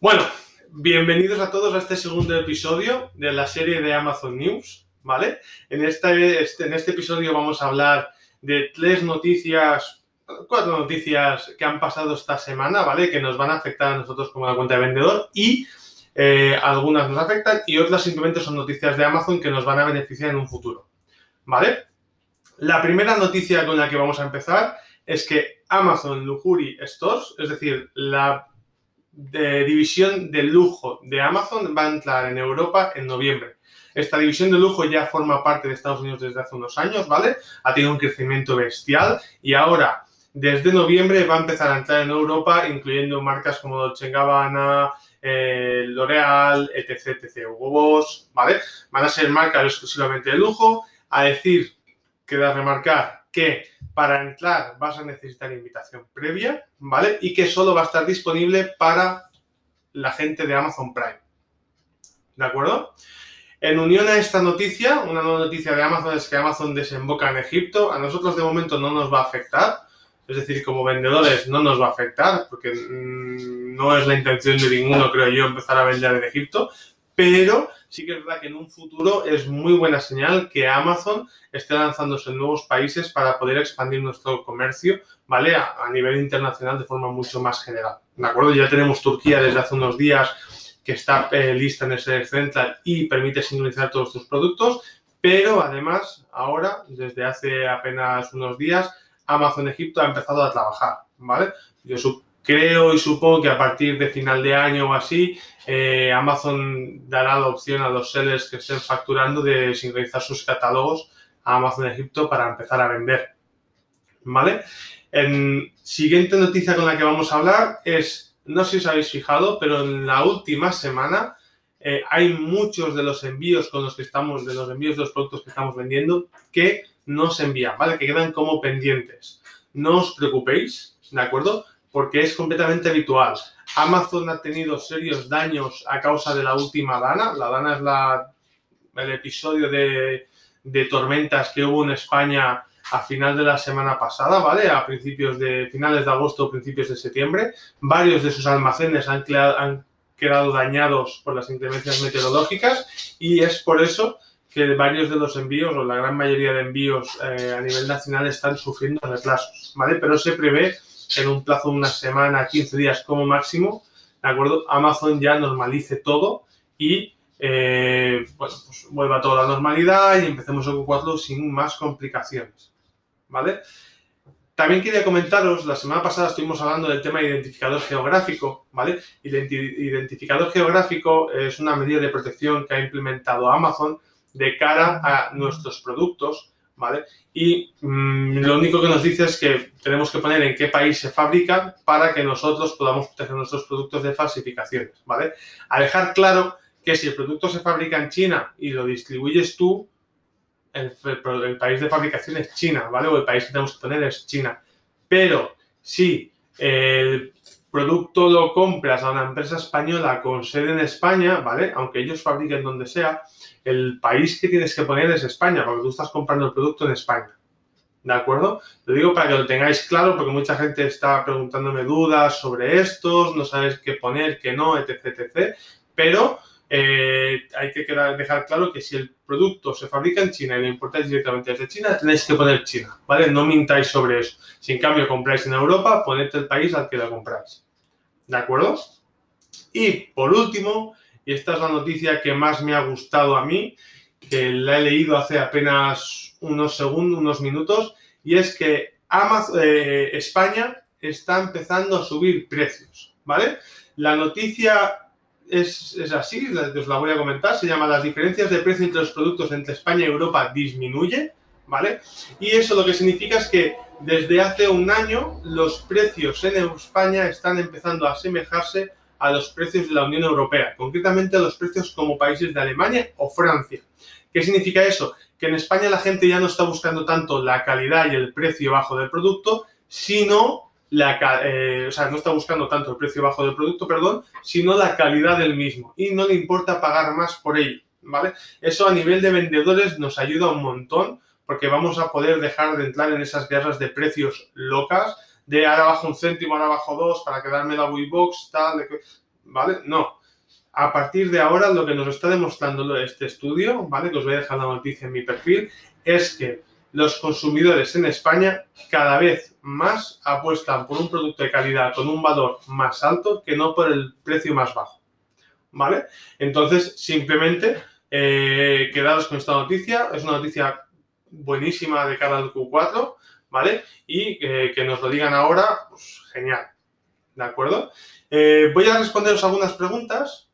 Bueno, bienvenidos a todos a este segundo episodio de la serie de Amazon News, ¿vale? En este, en este episodio vamos a hablar de tres noticias, cuatro noticias que han pasado esta semana, ¿vale? Que nos van a afectar a nosotros como la cuenta de vendedor y eh, algunas nos afectan y otras simplemente son noticias de Amazon que nos van a beneficiar en un futuro, ¿vale? La primera noticia con la que vamos a empezar es que Amazon Luxury Stores, es decir, la de división de lujo de Amazon va a entrar en Europa en noviembre. Esta división de lujo ya forma parte de Estados Unidos desde hace unos años, ¿vale? Ha tenido un crecimiento bestial y ahora, desde noviembre, va a empezar a entrar en Europa, incluyendo marcas como Dolce Gabbana, eh, L'Oreal, etc, etc, Hugo Boss, ¿vale? Van a ser marcas exclusivamente de lujo. A decir, queda remarcar que para entrar vas a necesitar invitación previa, ¿vale? Y que solo va a estar disponible para la gente de Amazon Prime. ¿De acuerdo? En unión a esta noticia, una nueva noticia de Amazon es que Amazon desemboca en Egipto. A nosotros de momento no nos va a afectar. Es decir, como vendedores no nos va a afectar porque mmm, no es la intención de ninguno, creo yo, empezar a vender en Egipto pero sí que es verdad que en un futuro es muy buena señal que Amazon esté lanzándose en nuevos países para poder expandir nuestro comercio, ¿vale? A, nivel internacional de forma mucho más general, ¿de acuerdo? Ya tenemos Turquía desde hace unos días que está eh, lista en ese central y permite sincronizar todos tus productos, pero además ahora, desde hace apenas unos días, Amazon Egipto ha empezado a trabajar, ¿vale? Yo creo y supongo que a partir de final de año o así, eh, Amazon dará la opción a los sellers que estén facturando de sincronizar sus catálogos a Amazon Egipto para empezar a vender. ¿Vale? En siguiente noticia con la que vamos a hablar es, no sé si os habéis fijado, pero en la última semana eh, hay muchos de los envíos con los que estamos, de los envíos de los productos que estamos vendiendo, que no se envían, ¿vale? Que quedan como pendientes. No os preocupéis, ¿de acuerdo? Porque es completamente habitual. Amazon ha tenido serios daños a causa de la última Dana. La Dana es la, el episodio de, de, tormentas que hubo en España a final de la semana pasada, ¿vale? A principios de finales de agosto o principios de septiembre. Varios de sus almacenes han, han quedado dañados por las inclemencias meteorológicas y es por eso que varios de los envíos o la gran mayoría de envíos eh, a nivel nacional están sufriendo retrasos, ¿vale? Pero se prevé en un plazo de una semana, 15 días como máximo, ¿de acuerdo? Amazon ya normalice todo y, eh, bueno, pues vuelva a toda la normalidad y empecemos a ocuparlo sin más complicaciones, ¿vale? También quería comentaros, la semana pasada estuvimos hablando del tema de identificador geográfico, ¿vale? Identificador geográfico es una medida de protección que ha implementado Amazon de cara a nuestros productos, ¿vale? Y mmm, lo único que nos dice es que tenemos que poner en qué país se fabrica para que nosotros podamos proteger nuestros productos de falsificaciones, ¿vale? A dejar claro que si el producto se fabrica en China y lo distribuyes tú, el, el, el país de fabricación es China, ¿vale? O el país que tenemos que poner es China. Pero si el producto lo compras a una empresa española con sede en España, ¿vale? Aunque ellos fabriquen donde sea, el país que tienes que poner es España, porque tú estás comprando el producto en España. ¿De acuerdo? Lo digo para que lo tengáis claro, porque mucha gente está preguntándome dudas sobre estos, no sabes qué poner, qué no, etc. etc. Pero eh, hay que dejar claro que si el producto se fabrica en China y lo importáis directamente desde China, tenéis que poner China, ¿vale? No mintáis sobre eso. Si en cambio compráis en Europa, poned el país al que lo compráis. ¿De acuerdo? Y por último, y esta es la noticia que más me ha gustado a mí, que la he leído hace apenas unos segundos, unos minutos, y es que Amazon, eh, España está empezando a subir precios, ¿vale? La noticia es, es, así, os la voy a comentar, se llama Las diferencias de precio entre los productos entre España y Europa disminuye, ¿vale? Y eso lo que significa es que desde hace un año los precios en España están empezando a asemejarse a los precios de la Unión Europea, concretamente a los precios como países de Alemania o Francia. ¿Qué significa eso? Que en España la gente ya no está buscando tanto la calidad y el precio bajo del producto, sino la, eh, o sea, no está buscando tanto el precio bajo del producto, perdón, sino la calidad del mismo y no le importa pagar más por ello, ¿vale? Eso a nivel de vendedores nos ayuda un montón porque vamos a poder dejar de entrar en esas guerras de precios locas, de ahora bajo un céntimo, ahora bajo dos, para quedarme la Box, tal, ¿vale? No. A partir de ahora, lo que nos está demostrando este estudio, ¿vale? Que os voy a dejar la noticia en mi perfil, es que los consumidores en España cada vez más apuestan por un producto de calidad con un valor más alto que no por el precio más bajo. ¿Vale? Entonces, simplemente eh, quedaros con esta noticia. Es una noticia buenísima de cara al Q4, ¿vale? Y eh, que nos lo digan ahora, pues genial. ¿De acuerdo? Eh, voy a responderos algunas preguntas